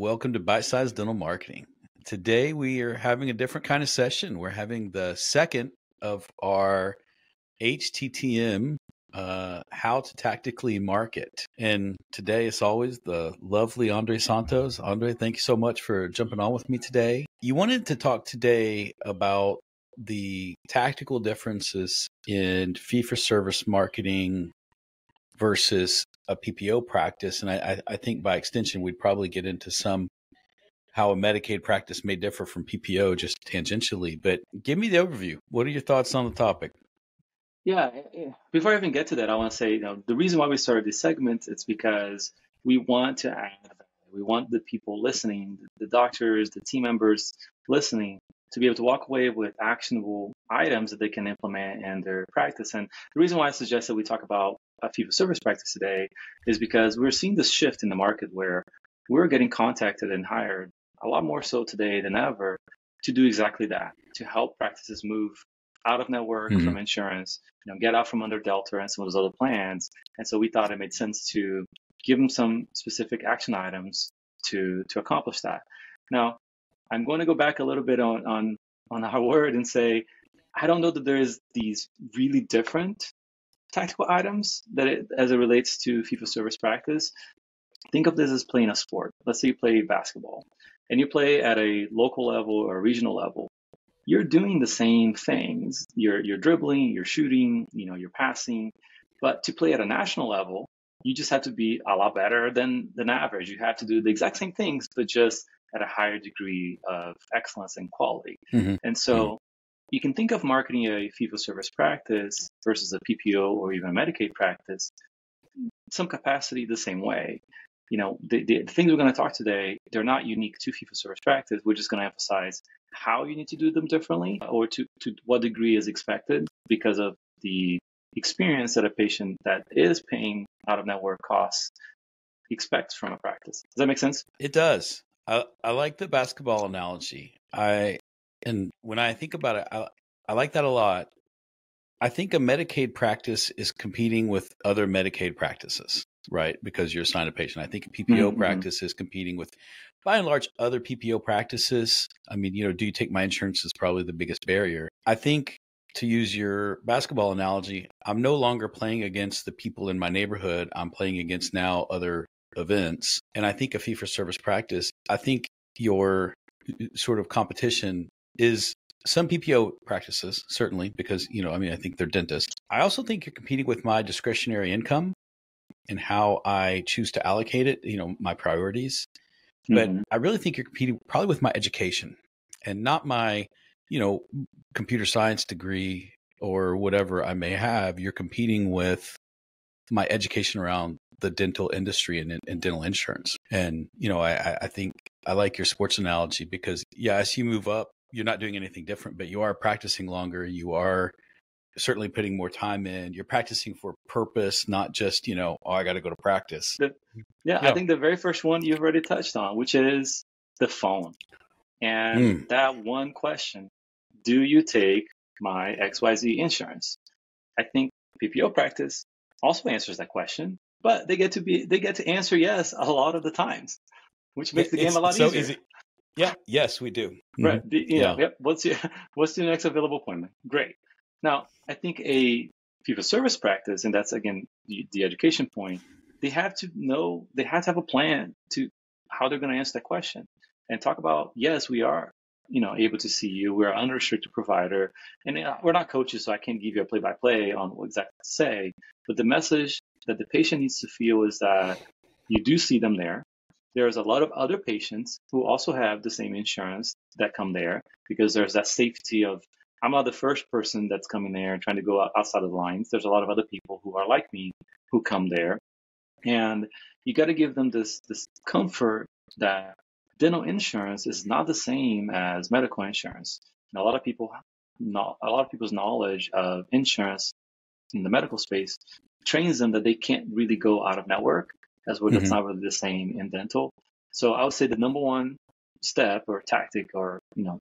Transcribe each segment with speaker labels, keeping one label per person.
Speaker 1: Welcome to Bite Size Dental Marketing. Today we are having a different kind of session. We're having the second of our HTTM uh, how to tactically market. And today, as always, the lovely Andre Santos. Andre, thank you so much for jumping on with me today. You wanted to talk today about the tactical differences in fee for service marketing versus a PPO practice. And I, I think by extension, we'd probably get into some how a Medicaid practice may differ from PPO just tangentially. But give me the overview. What are your thoughts on the topic?
Speaker 2: Yeah, eh, eh, before I even get to that, I want to say, you know, the reason why we started this segment is because we want to add We want the people listening, the doctors, the team members listening, to be able to walk away with actionable items that they can implement in their practice. And the reason why I suggest that we talk about a fee for service practice today is because we're seeing this shift in the market where we're getting contacted and hired a lot more so today than ever to do exactly that, to help practices move out of network mm-hmm. from insurance, you know, get out from under Delta and some of those other plans. And so we thought it made sense to give them some specific action items to to accomplish that. Now, I'm going to go back a little bit on on on our word and say I don't know that there is these really different tactical items that it, as it relates to for service practice. Think of this as playing a sport. Let's say you play basketball and you play at a local level or regional level. You're doing the same things. You're you're dribbling, you're shooting, you know, you're passing. But to play at a national level, you just have to be a lot better than than average. You have to do the exact same things, but just at a higher degree of excellence and quality. Mm-hmm. And so mm-hmm you can think of marketing a fee for service practice versus a PPO or even a Medicaid practice, some capacity the same way. You know, the, the, things we're going to talk today, they're not unique to fee for service practice. We're just going to emphasize how you need to do them differently or to, to what degree is expected because of the experience that a patient that is paying out of network costs expects from a practice. Does that make sense?
Speaker 1: It does. I, I like the basketball analogy. I and when I think about it, I, I like that a lot. I think a Medicaid practice is competing with other Medicaid practices, right? Because you're assigned a patient. I think a PPO mm-hmm. practice is competing with, by and large, other PPO practices. I mean, you know, do you take my insurance is probably the biggest barrier. I think to use your basketball analogy, I'm no longer playing against the people in my neighborhood. I'm playing against now other events. And I think a fee for service practice, I think your uh, sort of competition is some PPO practices, certainly, because, you know, I mean, I think they're dentists. I also think you're competing with my discretionary income and how I choose to allocate it, you know, my priorities. But mm-hmm. I really think you're competing probably with my education and not my, you know, computer science degree or whatever I may have. You're competing with my education around the dental industry and, and dental insurance. And, you know, I, I think I like your sports analogy because, yeah, as you move up, you're not doing anything different, but you are practicing longer. You are certainly putting more time in. You're practicing for purpose, not just, you know, oh, I got to go to practice.
Speaker 2: The, yeah, yeah, I think the very first one you've already touched on, which is the phone. And mm. that one question do you take my XYZ insurance? I think PPO practice also answers that question, but they get to be they get to answer yes a lot of the times, which makes the game a lot so easier.
Speaker 1: Yeah. Yes, we do.
Speaker 2: Right. Mm-hmm. you know, yeah. Yep. What's your What's the next available appointment? Great. Now, I think a fee for service practice, and that's again the, the education point. They have to know. They have to have a plan to how they're going to answer that question and talk about. Yes, we are. You know, able to see you. We're an unrestricted provider, and uh, we're not coaches, so I can't give you a play-by-play on what exactly to say. But the message that the patient needs to feel is that you do see them there there's a lot of other patients who also have the same insurance that come there because there's that safety of I'm not the first person that's coming there and trying to go outside of the lines. There's a lot of other people who are like me who come there. And you got to give them this, this comfort that dental insurance is not the same as medical insurance. And a lot of people, a lot of people's knowledge of insurance in the medical space trains them that they can't really go out of network as well. Mm-hmm. That's not really the same in dental. So I would say the number one step or tactic or you know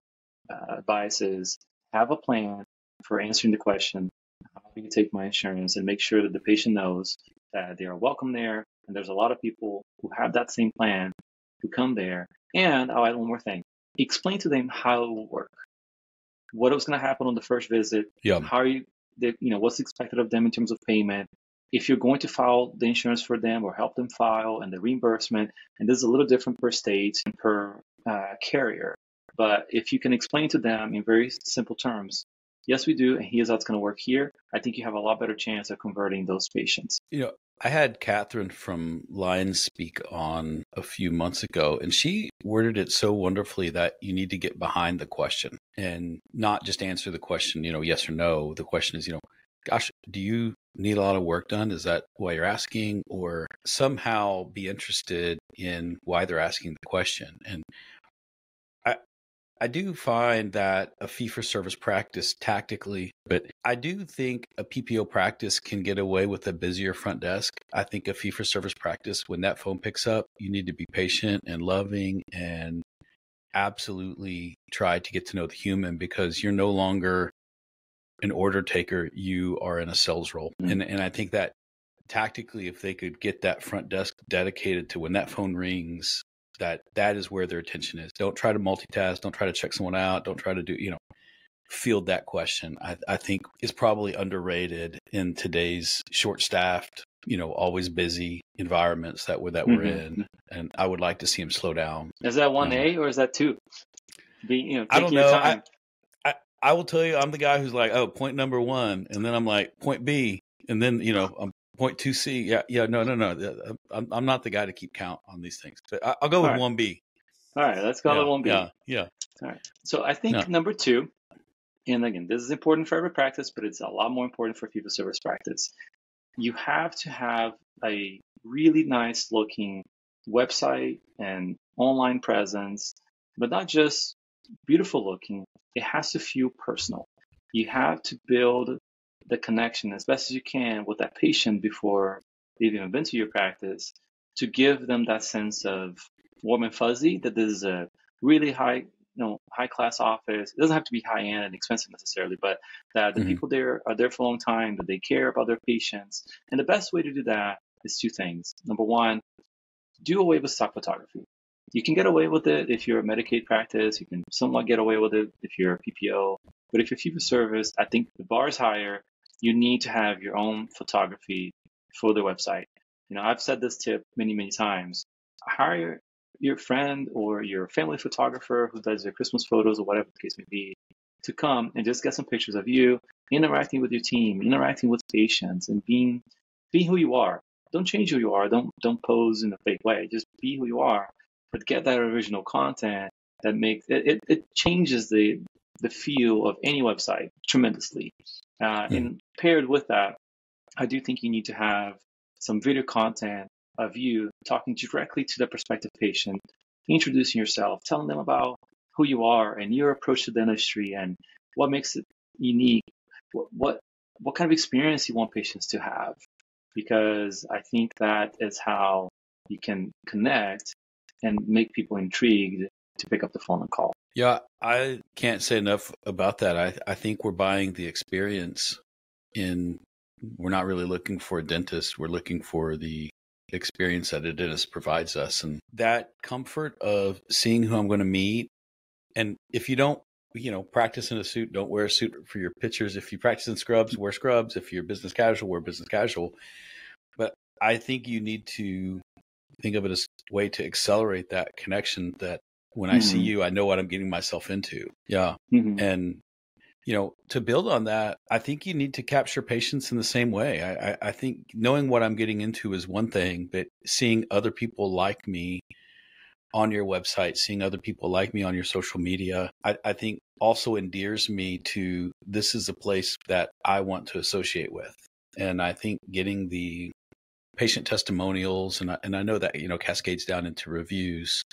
Speaker 2: uh, advice is have a plan for answering the question how do you take my insurance and make sure that the patient knows that they are welcome there and there's a lot of people who have that same plan who come there. And I'll add one more thing: explain to them how it will work, what was going to happen on the first visit,
Speaker 1: Yeah.
Speaker 2: how are you, you know, what's expected of them in terms of payment. If you're going to file the insurance for them or help them file and the reimbursement, and this is a little different per state and per uh, carrier. But if you can explain to them in very simple terms, yes, we do, and here's how it's going to work here, I think you have a lot better chance of converting those patients.
Speaker 1: You know, I had Catherine from Lions speak on a few months ago, and she worded it so wonderfully that you need to get behind the question and not just answer the question, you know, yes or no. The question is, you know, gosh, do you need a lot of work done? Is that why you're asking? Or somehow be interested in why they're asking the question. And I I do find that a fee for service practice tactically, but I do think a PPO practice can get away with a busier front desk. I think a fee for service practice, when that phone picks up, you need to be patient and loving and absolutely try to get to know the human because you're no longer an order taker, you are in a sales role.
Speaker 2: Mm.
Speaker 1: And and I think that tactically if they could get that front desk dedicated to when that phone rings, that that is where their attention is. Don't try to multitask, don't try to check someone out, don't try to do, you know, field that question. I, I think is probably underrated in today's short staffed, you know, always busy environments that we're that we're
Speaker 2: Mhm.
Speaker 1: in. And I would like to see them slow down.
Speaker 2: Is that one A or is that two? Be, you know,
Speaker 1: I don't know. I-. I will tell you, I'm the guy who's like, oh, point number one, and then I'm like, point B, and then you know, I'm point two C. Yeah, yeah, no, no, no. Uh, uh, I'm, I'm not the guy to keep count on these things. But I, I'll go with
Speaker 2: All right.
Speaker 1: one B.
Speaker 2: All right, let's go
Speaker 1: yeah,
Speaker 2: it one B.
Speaker 1: Yeah, yeah.
Speaker 2: So I think
Speaker 1: No.
Speaker 2: number two, and again, this is important for every practice, but it's a lot more important for people service practice. You have to have a really nice looking website and online presence, but not just beautiful looking. It has to feel personal. You have to build the connection as best as you can with that patient before they've even been to your practice to give them that sense of warm and fuzzy that this is a really high you know high class office. It doesn't have to be high end and expensive necessarily, but that the
Speaker 1: Mhm.
Speaker 2: people there are there for a long time, that they care about their patients. And the best way to do that is two things. Number one, do away with stock photography. You can get away with it if you're a Medicaid practice. You can somewhat get away with it if you're a PPO. But if you're fee for service, I think the bar is higher. You need to have your own photography for the website. You know, I've said this tip many, many times. Hire your friend or your family photographer who does your Christmas photos or whatever the case may be to come and just get some pictures of you interacting with your team, interacting with patients, and being be who you are. Don't change who you are. Don't don't pose in a fake way. Just be who you are. But get that original content that makes it, it, it changes the the feel of any website tremendously. Uh,
Speaker 1: Mm.
Speaker 2: And paired with that, I do think you need to have some video content of you talking directly to the prospective patient, introducing yourself, telling them about who you are and your approach to dentistry and what makes it unique, what what, what kind of experience you want patients to have. Because I think that is how you can connect and make people intrigued to pick up the phone and call.
Speaker 1: Yeah, I can't say enough about that. I I think we're buying the experience in we're not really looking for a dentist. We're looking for the experience that a dentist provides us and that comfort of seeing who I'm going to meet. And if you don't, you know, practice in a suit, don't wear a suit for your pictures. If you practice in scrubs, wear scrubs. If you're business casual, wear business casual. But I think you need to think of it as a way to accelerate that connection that when I see
Speaker 2: Mhm.
Speaker 1: you, I know what I'm getting myself into. Yeah.
Speaker 2: Mhm.
Speaker 1: And, you know, to build on that, I think you need to capture patients in the same way. I, I, I think knowing what I'm getting into is one thing, but seeing other people like me on your website, seeing other people like me on your social media, I, I think also endears me to this is a place that I want to associate with. And I think getting the patient testimonials, and I, and I know that, you know, cascades down into reviews,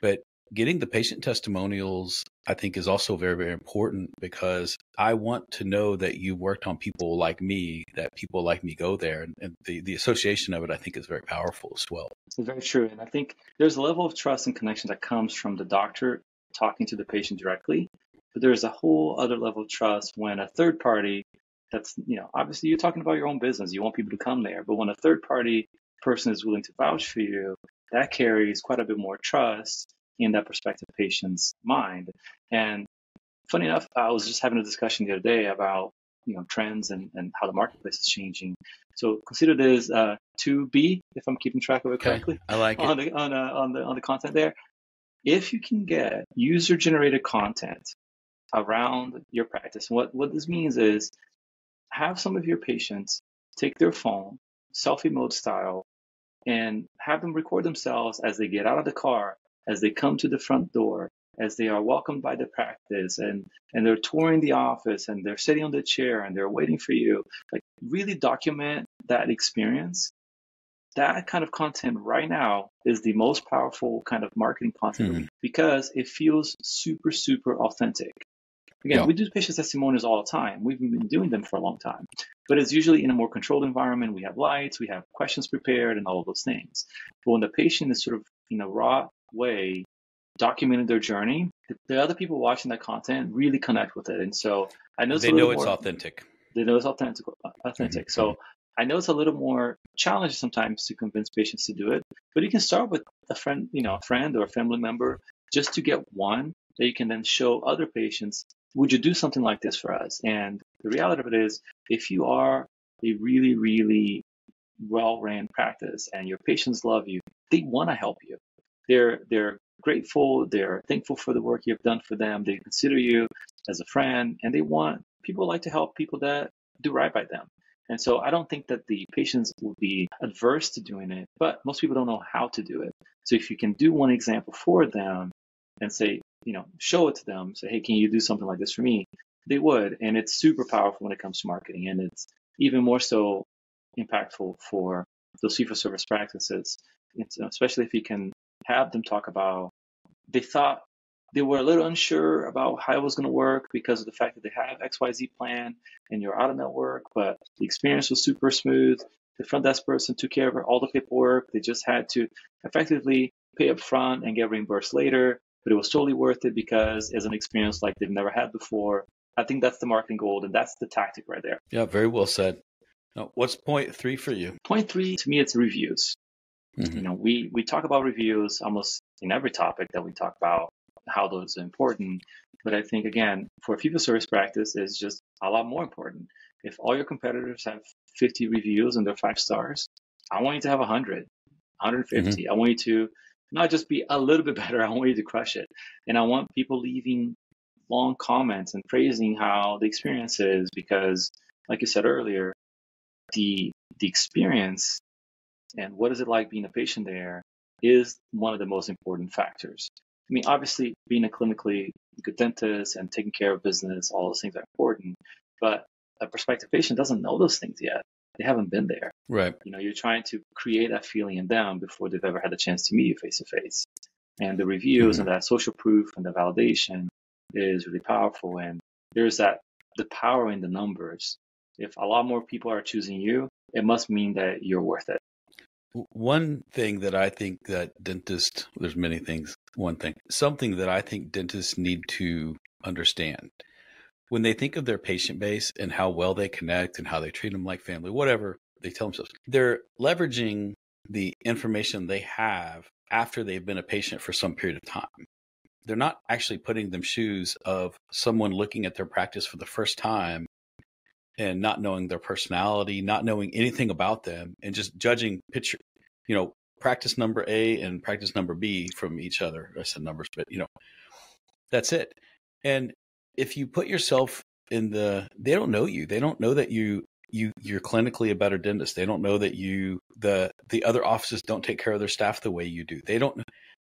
Speaker 1: but getting the patient testimonials i think is also very very important because i want to know that you worked on people like me that people like me go there and, and the, the association of it i think is very powerful as well
Speaker 2: very true. And I think there's a level of trust and connection that comes from the doctor talking to the patient directly. But there's a whole other level of trust when a third party that's, you know, obviously you're talking about your own business. You want people to come there. But when a third party person is willing to vouch for you that carries quite a bit more trust in that prospective patient's mind. And funny enough, I was just having a discussion the other day about you know trends and, and how the marketplace is changing. So consider this uh, 2B, if I'm keeping track of it correctly.
Speaker 1: Okay. I like
Speaker 2: on
Speaker 1: it.
Speaker 2: The, on, uh, on the on the content there. If you can get user generated content around your practice, what what this means is have some of your patients take their phone, selfie mode style, and have them record themselves as they get out of the car, as they come to the front door, as they are welcomed by the practice and and they're touring the office and they're sitting on the chair and they're waiting for you. Like really document that experience. That kind of content right now is the most powerful kind of marketing content mm-hmm. because it feels super super authentic again yeah. we do patient testimonials all the time we've been doing them for a long time but it's usually in a more controlled environment we have lights we have questions prepared and all of those things but when the patient is sort of in a raw way documenting their journey, the other people watching that content really connect with it. And so I know
Speaker 1: they know it's more, authentic.
Speaker 2: They know it's authentic. Authentic. Mm-hmm. So I know it's a little more challenging sometimes to convince patients to do it, but you can start with a friend, you know, a friend or a family member, just to get one that you can then show other patients. Would you do something like this for us? And the reality of it is, if you are a really, really well ran practice and your patients love you, they want to help you. They're they're grateful, they're thankful for the work you've done for them, they consider you as a friend, and they want people like to help people that do right by them. And so I don't think that the patients would be adverse to doing it, but most people don't know how to do it. So if you can do one example for them and say, you know, show it to them, say, hey, can you do something like this for me? They would. And it's super powerful when it comes to marketing. And it's even more so impactful for those fee for service practices, it's, especially if you can have them talk about they thought they were a little unsure about how it was going to work because of the fact that they have XYZ plan and you're out of network, but the experience was super smooth. The front desk person took care of all the paperwork. They just had to effectively pay up front and get reimbursed later, but it was totally worth it because it's an experience like they've never had before. I think that's the marketing goal and that's the tactic right there.
Speaker 1: Yeah, very well said. Now, what's point three for you?
Speaker 2: Point three to me, it's reviews. Mm-hmm. You know, we we talk about reviews almost in every topic that we talk about how those are important. But I think again, for a fee service practice, is just a lot more important. If all your competitors have 50 reviews and they're five stars, I want you to have 100, 150. Mm-hmm. I want you to not just be a little bit better. I want you to crush it, and I want people leaving long comments and praising how the experience is because, like you said earlier, the the experience and what is it like being a patient there is one of the most important factors. I mean, obviously, being a clinically good dentist and taking care of business, all those things are important, but a prospective patient doesn't know those things yet. They haven't been there.
Speaker 1: Right.
Speaker 2: You know, you're trying to create that feeling in them before they've ever had a chance to meet you face to face. And the reviews mm-hmm. and that social proof and the validation is really powerful. And there's that the power in the numbers. If a lot more people are choosing you, it must mean that you're worth it.
Speaker 1: One thing that I think that dentists, there's many things. One thing, something that I think dentists need to understand when they think of their patient base and how well they connect and how they treat them like family, whatever they tell themselves, they're leveraging the information they have after they've been a patient for some period of time. They're not actually putting them shoes of someone looking at their practice for the first time and not knowing their personality, not knowing anything about them, and just judging picture, you know, practice number A and practice number B from each other. I said numbers, but you know, that's it. And if you put yourself in the, they don't know you. They don't know that you you you're clinically a better dentist. They don't know that you the the other offices don't take care of their staff the way you do. They don't.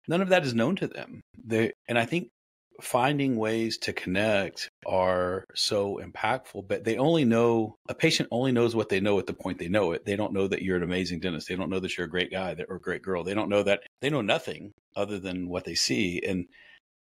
Speaker 1: None of that is known to them. They and I think finding ways to connect are so impactful, but they only know a patient only knows what they know at the point they know it. They don't know that you're an amazing dentist. They don't know that you're a great guy or a great girl. They don't know that they know nothing other than what they see. And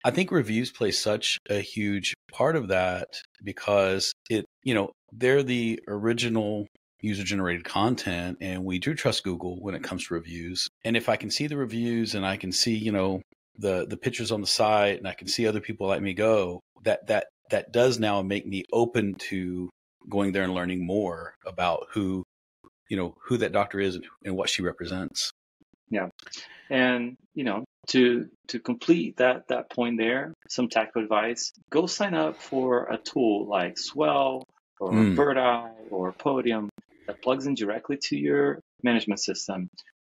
Speaker 1: I think reviews play such a huge part of that because it, you know, they're the original user generated content and we do trust Google when it comes to reviews. And if I can see the reviews and I can see, you know, the the pictures on the site and I can see other people like me go, that that that does now make me open to going there and learning more about who you know who that doctor is and, and what she represents.
Speaker 2: Yeah. And, you know, to to complete that that point there, some tactical advice, go sign up for a tool like Swell or mm. BirdEye or Podium that plugs in directly to your management system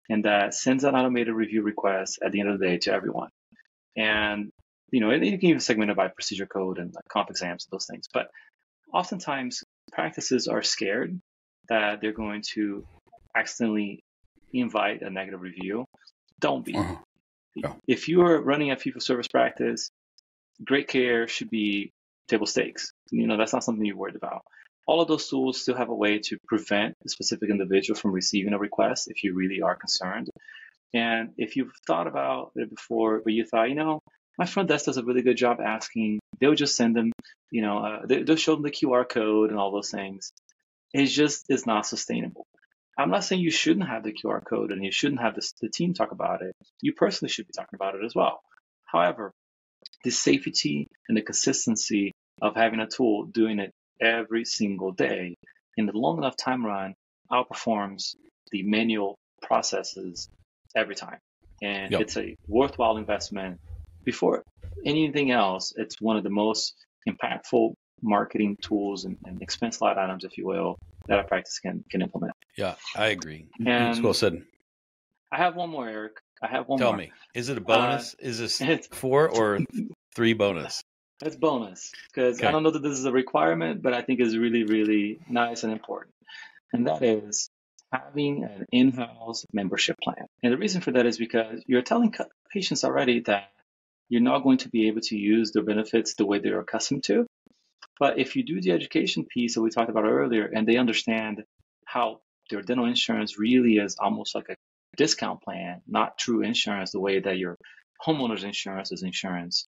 Speaker 2: and that sends an automated review request at the end of the day to everyone. And you know, you can even segment it by procedure code and like comp exams, and those things. But oftentimes practices are scared that they're going to accidentally invite a negative review. Don't be. Uh-huh. Yeah. If you are running a fee for service practice, great care should be table stakes. You know, that's not something you're worried about. All of those tools still have a way to prevent a specific individual from receiving a request if you really are concerned. And if you've thought about it before, but you thought, you know, my front desk does a really good job asking, they'll just send them, you know, uh, they, will show them the QR code and all those things. It just is not sustainable. I'm not saying you shouldn't have the QR code and you shouldn't have this, the team talk about it. You personally should be talking about it as well. However, the safety and the consistency of having a tool doing it every single day in the long enough time run outperforms the manual processes every time. And yep. it's a worthwhile investment. Before anything else, it's one of the most impactful marketing tools and, and expense line items, if you will, that a practice can can implement.
Speaker 1: Yeah, I agree. And well said.
Speaker 2: I have one more, Eric. I have one more.
Speaker 1: Tell
Speaker 2: more.
Speaker 1: me, is it a bonus? Uh, is this four or three bonus?
Speaker 2: It's bonus because okay. I don't know that this is a requirement, but I think is really, really nice and important. And that is having an in-house membership plan. And the reason for that is because you're telling patients already that you're not going to be able to use their benefits the way they're accustomed to. But if you do the education piece that we talked about earlier and they understand how their dental insurance really is almost like a discount plan, not true insurance, the way that your homeowner's insurance is insurance,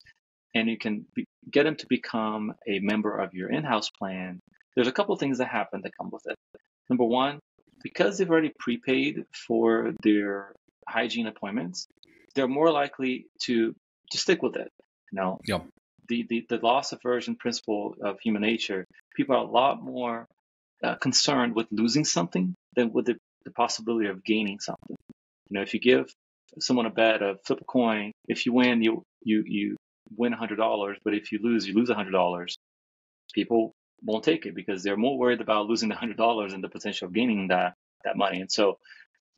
Speaker 2: and you can be, get them to become a member of your in house plan, there's a couple things that happen that come with it. Number one, because they've already prepaid for their hygiene appointments, they're more likely to to stick with it. You know,
Speaker 1: yep
Speaker 2: the, the, the loss aversion principle of human nature, people are a lot more uh, concerned with losing something than with the, the possibility of gaining something. You know, if you give someone a bet of flip a coin, if you win, you you you win hundred dollars, but if you lose, you lose hundred dollars. People won't take it because they're more worried about losing the hundred dollars and the potential of gaining that that money. And so,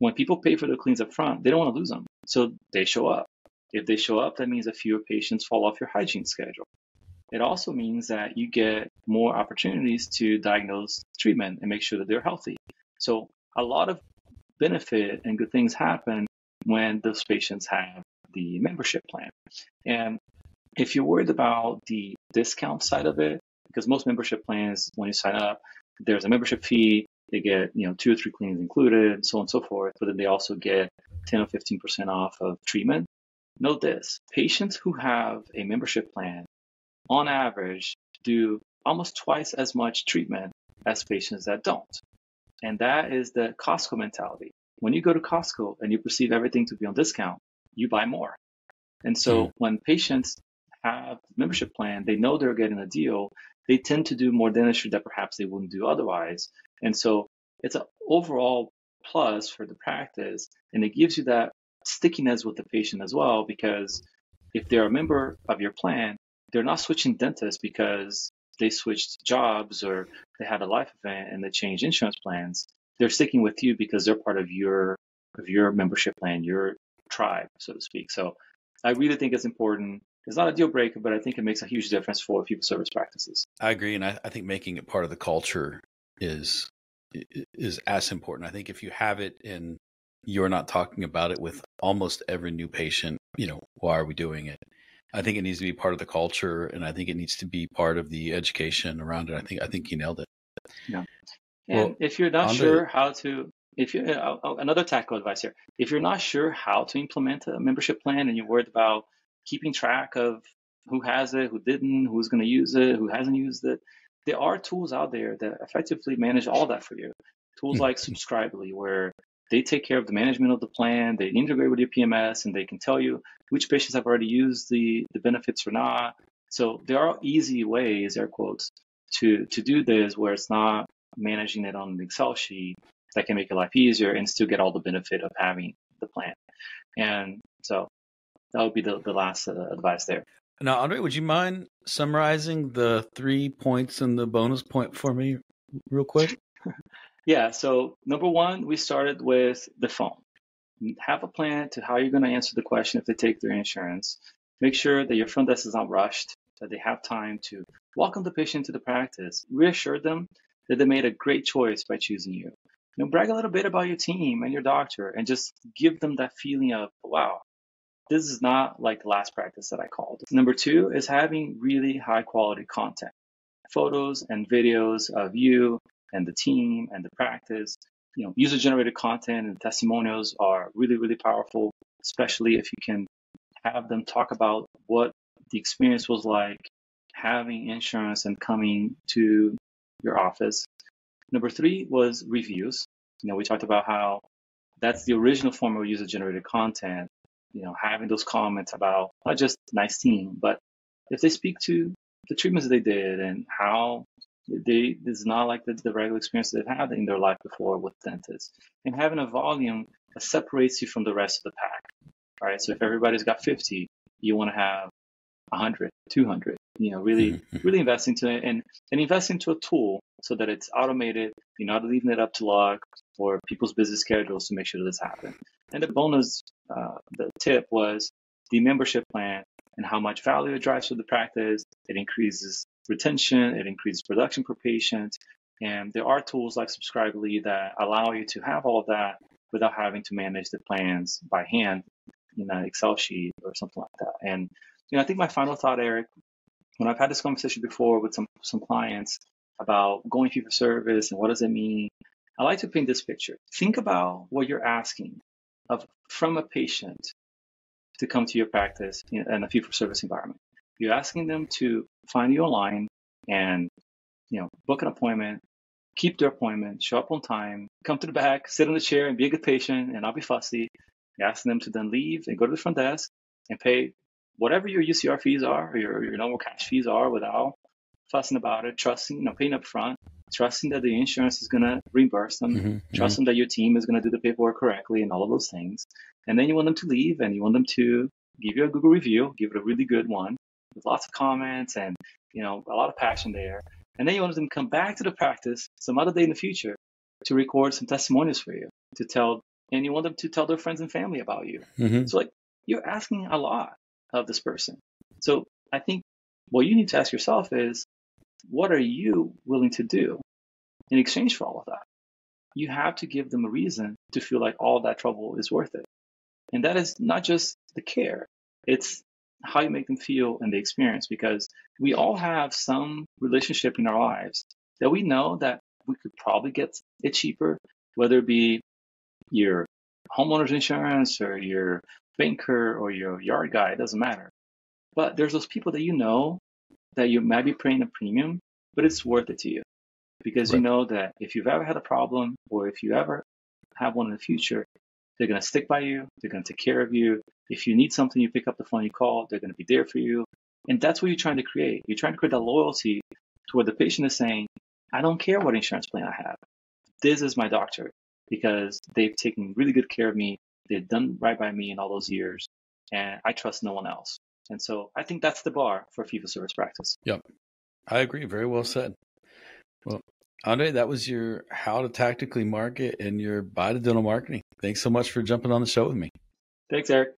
Speaker 2: when people pay for their cleans up front, they don't want to lose them, so they show up. If they show up, that means that fewer patients fall off your hygiene schedule. It also means that you get more opportunities to diagnose treatment and make sure that they're healthy. So a lot of benefit and good things happen when those patients have the membership plan. And if you're worried about the discount side of it, because most membership plans, when you sign up, there's a membership fee. They get, you know, two or three cleanings included, and so on and so forth. But then they also get 10 or 15% off of treatment. Note this patients who have a membership plan, on average, do almost twice as much treatment as patients that don't. And that is the Costco mentality. When you go to Costco and you perceive everything to be on discount, you buy more. And so mm. when patients have a membership plan, they know they're getting a deal, they tend to do more dentistry that perhaps they wouldn't do otherwise. And so it's an overall plus for the practice, and it gives you that stickiness with the patient as well, because if they're a member of your plan, they're not switching dentists because they switched jobs or they had a life event and they changed insurance plans. They're sticking with you because they're part of your of your membership plan, your tribe, so to speak. So I really think it's important. It's not a deal breaker, but I think it makes a huge difference for for service practices.
Speaker 1: I agree, and I, I think making it part of the culture is is as important. I think if you have it in you're not talking about it with almost every new patient, you know, why are we doing it? I think it needs to be part of the culture and I think it needs to be part of the education around it. I think I think you nailed it.
Speaker 2: Yeah. And well, if you're not sure the, how to if you uh, uh, another tactical advice here, if you're not sure how to implement a membership plan and you're worried about keeping track of who has it, who didn't, who's going to use it, who hasn't used it, there are tools out there that effectively manage all that for you. Tools hmm. like Subscribili, where they take care of the management of the plan. They integrate with your PMS and they can tell you which patients have already used the, the benefits or not. So there are easy ways, air quotes, to, to do this where it's not managing it on an Excel sheet that can make your life easier and still get all the benefit of having the plan. And so that would be the, the last uh, advice there.
Speaker 1: Now, Andre, would you mind summarizing the three points and the bonus point for me real quick?
Speaker 2: yeah. So, number one, we started with the phone. Have a plan to how you're going to answer the question if they take their insurance. Make sure that your front desk is not rushed, that they have time to welcome the patient to the practice. Reassure them that they made a great choice by choosing you. You know, brag a little bit about your team and your doctor and just give them that feeling of, wow, this is not like the last practice that I called. Number two is having really high quality content, photos and videos of you and the team and the practice. You know, user generated content and testimonials are really, really powerful, especially if you can have them talk about what the experience was like having insurance and coming to your office. Number three was reviews. You know, we talked about how that's the original form of user generated content. You know, having those comments about not just nice team, but if they speak to the treatments they did and how they this is not like the, the regular experience they've had in their life before with dentists, and having a volume that separates you from the rest of the pack. All right, so if everybody's got 50, you want to have 100, 200. You know, really, mm-hmm. really invest into it and, and invest into a tool so that it's automated. You're not leaving it up to luck or people's busy schedules to make sure that this happens. And the bonus, uh, the tip was the membership plan and how much value it drives for the practice. It increases retention, it increases production per patient. And there are tools like Subscribili that allow you to have all of that without having to manage the plans by hand in an Excel sheet or something like that. And you know, I think my final thought, Eric, when I've had this conversation before with some some clients about going fee for service and what does it mean, I like to paint this picture. Think about what you're asking of from a patient to come to your practice in, in a fee for service environment. You're asking them to find you online and you know book an appointment, keep their appointment, show up on time, come to the back, sit in the chair, and be a good patient, and not be fussy. You ask them to then leave and go to the front desk and pay whatever your UCR fees are, or your, your normal cash fees are without fussing about it, trusting, you know, paying up front, trusting that the insurance is going to reimburse them, mm-hmm, mm-hmm. trusting mm-hmm. that your team is going to do the paperwork correctly and all of those things. And then you want them to leave and you want them to give you a Google review, give it a really good one lots of comments and, you know, a lot of passion there. And then you want them to come back to the practice some other day in the future to record some testimonials for you, to tell, and you want them to tell their friends and family about you. Mm-hmm. So like you're asking a lot of this person. So I think what you need to ask yourself is, what are you willing to do in exchange for all of that? You have to give them a reason to feel like all that trouble is worth it. And that is not just the care, it's how you make them feel and the experience because we all have some relationship in our lives that we know that we could probably get it cheaper, whether it be your homeowner's insurance or your banker or your yard guy, it doesn't matter. But there's those people that you know that you might be paying a premium, but it's worth it to you because right. you know that if you've ever had a problem or if you ever have one in the future, they're going to stick by you. They're going to take care of you. If you need something, you pick up the phone, you call, they're going to be there for you. And that's what you're trying to create. You're trying to create that loyalty to where the patient is saying, I don't care what insurance plan I have. This is my doctor because they've taken really good care of me. They've done right by me in all those years, and I trust no one else. And so I think that's the bar for fee for service practice.
Speaker 1: Yep. I agree. Very well said. Well, Andre, that was your how to tactically market and your body dental marketing. Thanks so much for jumping on the show with me.
Speaker 2: Thanks, Eric.